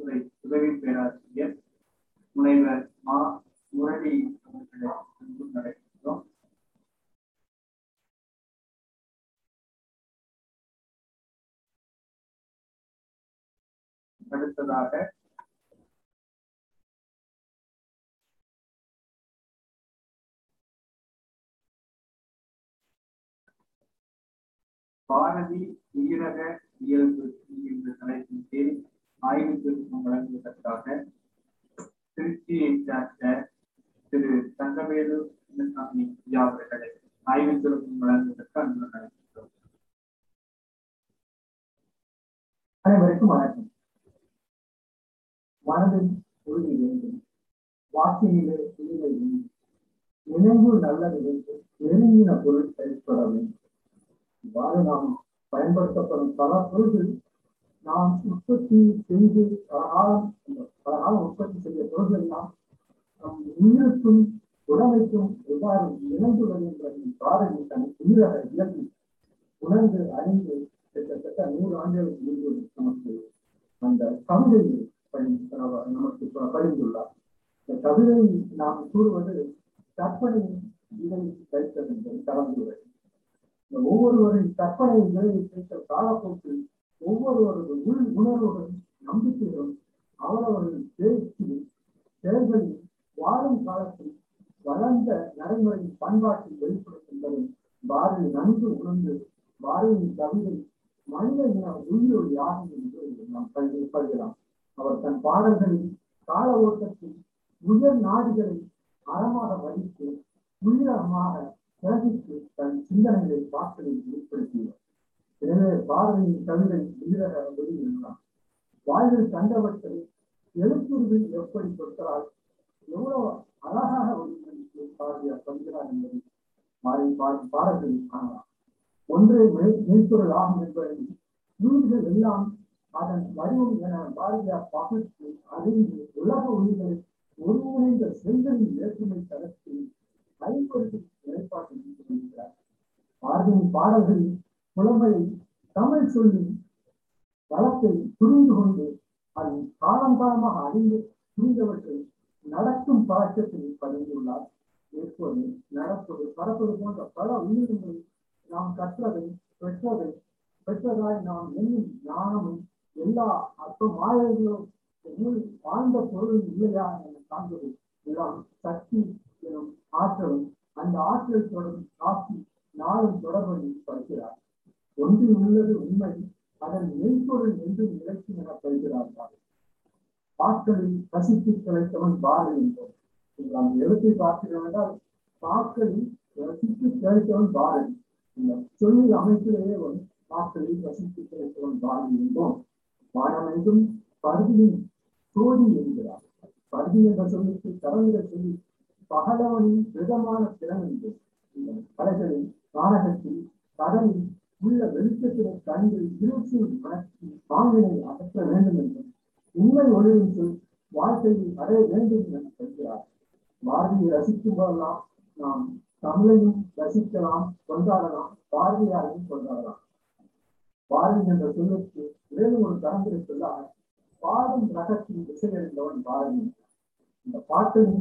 துறை உதவி பேராசிரியர் முனைவர் மா முரளி அவர்களை அன்பு அழைக்கின்றோம் அடுத்ததாக பாரதி உயிரக இயல்பு என்ற தலைப்பின் கீழ் ஆய்வு திருத்தம் வழங்குவதற்காக திருச்சியை சார்ந்த திரு தங்கவேலு சின்னசாமி ஐயா அவர்களை ஆய்வு திருத்தம் வழங்குவதற்கு அன்பு அழைக்கின்றோம் அனைவருக்கும் வணக்கம். மனதில் உறுதி வேண்டும். வார்த்தையிலே உரிமை வேண்டும். நினைவு நல்ல நினைவு நெருங்கின பொருட்கள் பெற வேண்டும். இவ்வாறு நாம் பயன்படுத்தப்படும் பல பொருள்கள் நாம் உற்பத்தி செஞ்சு பல காலம் பல உற்பத்தி செய்த பொருள்கள்லாம் நம் உயிருக்கும் உடமைக்கும் எவ்வாறு இணைந்துள்ளது என்பதின் பாரதி தன் உயிரக இயல்பு உணர்ந்து அறிந்து கிட்டத்தட்ட நூறு ஆண்டுகளுக்கு முன்பு நமக்கு அந்த கவிதையை படி நமக்கு பகிர்ந்துள்ளார் இந்த கவிதை நாம் கூறுவது கற்பனை இதை வைத்தது என்பது கலந்துரை ஒவ்வொருவரின் கற்பனை நிலையை வைத்த காலப்போக்கில் ஒவ்வொருவரது உள் உணர்வுகளும் நம்பிக்கைகளும் அவரவர்களின் பேச்சிலும் செயல்களில் வாழும் காலத்தில் வளர்ந்த நடைமுறையின் பண்பாட்டில் வெளிப்படும் பாரதி நன்கு உணர்ந்து பாரதியின் கவிதை மனித இன உயிரொலி ஆகும் என்று நாம் கருதலாம். அவர் தன் பாடல்களில் கால ஓட்டத்தில் உயர் நாடுகளை அறமாக வகித்து உயிரமாக கிரகித்து தன் சிந்தனைகளை பார்த்ததை வெளிப்படுத்தினார். எனவே பாரதியின் கவிதை உயிரக வெளியிடலாம் வாழ்வில் கண்டவற்றை எழுத்துருவில் எப்படி கொடுக்கிறார் எவ்வளவு அழகாக வெளிப்படுத்தி பாரதியார் சொல்கிறார் என்பதை மாறி பால் பாரதியை காணலாம். ஒன்றே மெய்ப்பொருள் ஆகும் என்பதை நூல்கள் எல்லாம் அதன் வடிவம் என பாரதியார் பகுத்து அறிந்து உலக உயிர்கள் ஒருங்கிணைந்த செல்களின் வேற்றுமை தரத்தில் ஐம்பது நிலைப்பாட்டில் பாரதியின் பாடல்களில் புலமையை தமிழ் சொல்லின் வளத்தை புரிந்து கொண்டு அதை காலம் காலமாக அறிந்து புரிந்தவற்றை நடக்கும் பழக்கத்தில் பதிந்துள்ளார் எப்போது நடப்பது பறப்பது போன்ற பல உயிரினங்கள் நாம் கற்றதை பெற்றதை பெற்றதாய் நாம் எண்ணும் ஞானமும் எல்லா அற்ப மாயங்களும் வாழ்ந்த பொருள் இல்லையா என காண்பது எல்லாம் சக்தி எனும் ஆற்றலும் அந்த ஆற்றல் தொடரும் காட்சி நாளும் தொடர்பு படுகிறார் ஒன்றில் உள்ளது உண்மை. அதன் மெய்ப்பொருள் என்று நிலைக்கும் என படுகிறார்கள் பாக்களில் கசித்து கிடைத்தவன் பாரதி என்போம் நாம் எழுத்தை பார்க்கிறோம் என்றால் பாக்களில் ரசித்து கிடைத்தவன் பாரு இந்த சொல்லி அமைப்பிலேயே வரும் பாக்களில் ரசித்து கிடைத்தவன் பாரதி என்போம் என்றும் பருதியின் சோதி என்கிறார். பருதி என்ற சொல்லுக்கு கலந்துட சொல்லி பகலவனின் விதமான திறன் என்று இந்த கலைகளில் நாடகத்தில் கடலில் உள்ள வெளிச்சத்தினை கண்டு இருச்சில் வளர்ச்சி பாங்கினை அகற்ற வேண்டும் என்றும் உண்மை ஒளிரும் சொல் வாழ்க்கையில் அடைய வேண்டும் என்று சொல்கிறார் பாரதியை ரசிக்கும் போதெல்லாம் நாம் தமிழையும் ரசிக்கலாம் கொண்டாடலாம் பாரதியாரையும் கொண்டாடலாம் பாரதி என்ற சொல்லுக்கு மேலும் ஒரு கலந்துரை சொல்லாக பாடும் ரகத்தின் திசையறிந்தவன் பாரதி இந்த பாட்டின்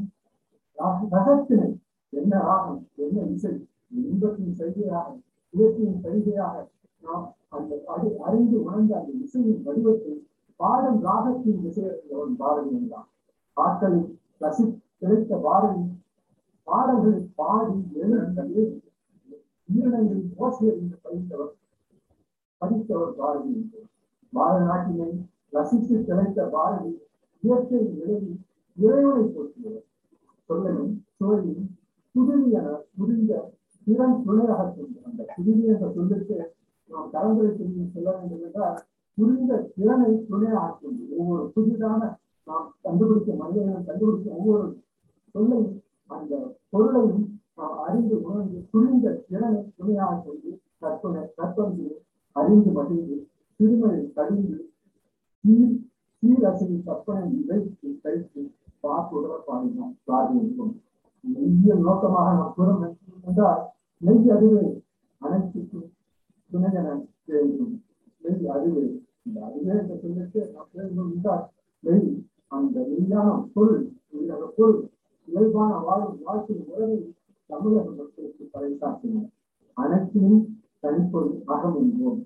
ரகத்தினை என்ன ராகம் என்ன இசை இன்பத்தின் செய்தியாக இயற்கையின் செய்தியாக நாம் அந்த அது அறிந்து உணர்ந்த அந்த இசையின் வடிவத்தை பாடும் ராகத்தின் திசையறிந்தவன் பாரதி என்றான். பாட்களில் ரசி கிடைத்த பாரதி பாடல்கள் பாடி எழுந்தது. மோசியர் என்று படித்தவர் படித்தவர் பாரதி பாரத நாட்டினை ரசித்து கிடைத்த பாரதி இயற்கை நிலையில் இறைவனை போற்றியவர். சொல்லையும் சுவையும் புதுவி என புரிந்த திறன் துணையாக கொண்டு அந்த புதுவி என்ற சொல்லுக்கு நாம் கலந்துரை சொல்லி சொல்ல வேண்டும் என்றால் புரிந்த திறனை துணை ஆற்றும் ஒவ்வொரு புதிதான நாம் கண்டுபிடிக்க மனிதர்கள் கண்டுபிடிக்க ஒவ்வொரு சொல்லையும் அந்த பொருளையும் நாம் அறிந்து உணர்ந்து புரிந்த திறனை துணையாக கொண்டு கற்பனை கற்பனை அறிந்து மகிழ்ந்து திருமலை கழிந்து சீர் சீரசையின் கற்பனை வைத்து கழித்து பார்த்துடர பாடினோம். பாடி இருக்கும் நோக்கமாக நாம் கூற என்றால் நெய் அறிவே அனைத்துக்கும் துணையன அறிவு நெய் அறிவே இந்த அறிவே சொல்லிட்டு நாம் வேண்டும் மெய் அந்த மெய்யான பொருள் உள்ள பொருள் இயல்பான வாழும் வாழ்க்கை முறையை தமிழக மக்களுக்கு பறைசாற்றினார் அனைத்திலும் தனிப்பொருள் அகம் என்போம்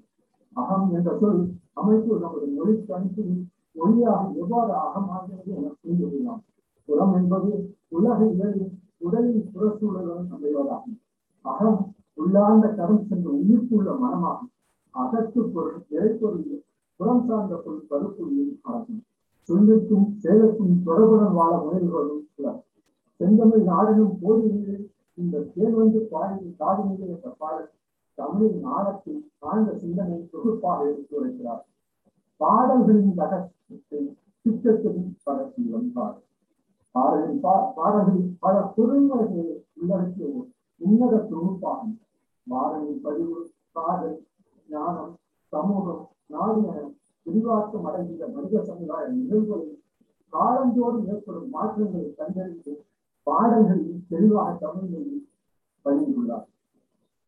அகம் என்ற சொல் அமைப்பு நமது மொழி தனிப்பில் மொழியாக எவ்வாறு அகமாகிறது என புரிந்து கொள்ளலாம் புறம் என்பது உலக இயலில் உடலின் புறச்சூழலுடன் அமைவதாகும் அகம் உள்ளார்ந்த கரம் சென்ற உயிர்ப்புள்ள மனமாகும். அகத்து பொருள் இறைப்பொருள் புறம் சார்ந்த பொருள் கருப்பொருள் ஆகும். சொல்லுக்கும் செயலுக்கும் தொடர்புடன் வாழ முயல்வதும் சிலர் செந்தமிழ் நாடனும் போதிகளில் இந்த தேன் வந்து பாடி காதுநிலை என்ற பாடல் தமிழின் நாடத்தில் ஆழ்ந்த சிந்தனை தொகுப்பாக எடுத்து வருகிறார் பாடல்களின் ரகசியத்தை திட்டத்தின் படத்தி வந்தார். பாடலின் பா- பாடல்களில் பல பொருள்களை உள்ளடக்கிய ஒரு உன்னத மனித சமுதாயம் நிகழ்வுகளில் காலந்தோறும் ஏற்படும் மாற்றங்களை கண்டறிந்து பாடல்களில் தெளிவாக தமிழில் பதிந்துள்ளார்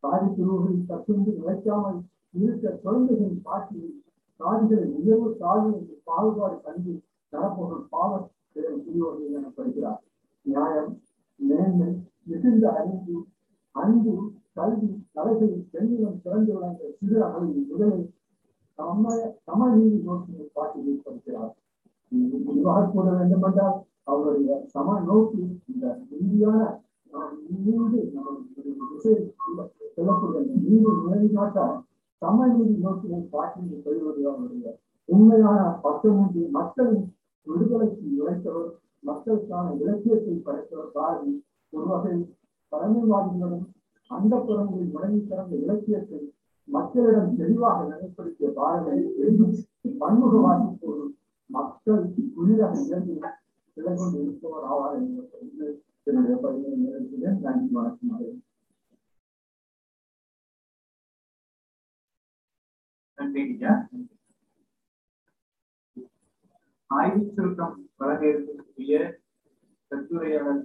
சாதி பிரிவுகளில் தத்துண்டு நிலைக்காமல் இருக்க குழந்தைகளின் பாட்டியில் சாதிகளை உயர்வு தாழ்வு என்று பாகுபாடு கண்டு நடப்பவர்கள் பாவம் பிரிவுகள் எனப்படுகிறார். நியாயம் மேன்மை மிகுந்த அறிவு அன்பு கல்வி தலைகளில் பெண்ணிடம் சிறந்து விளங்க சிறு அளவில் முதலில் சம சமநீதி நோக்கினை காட்டி வைத்திருக்கிறார் விரிவாக கூற வேண்டுமென்றால் அவருடைய சம நோக்கி இந்த இந்தியான நாம் நீண்டு சொல்லக்கூடிய நீதி நிலைநாட்ட சமநீதி நோக்கினை காட்டி சொல்வது அவருடைய உண்மையான பக்கமின்றி மக்களின் விடுதலைக்கு உழைத்தவர் மக்களுக்கான இலக்கியத்தை படைத்தவர் பாரதி. ஒரு வகை பழமைவாதிகளும் அந்த புறங்களில் முடங்கி சிறந்த இலக்கியத்தை மக்களிடம் தெளிவாக நிலைப்படுத்திய பாரதி பன்முக போதும் மக்கள் புதிதாக இழந்து நிலை இருப்பவர் ஆவார் என்று என்னுடைய பதிவு நிறைவேற்றினேன் நன்றி வணக்கம் நன்றி ஐயா ஆய்வு சுருக்கம் வழங்க இருக்கக்கூடிய கட்டுரையாளர்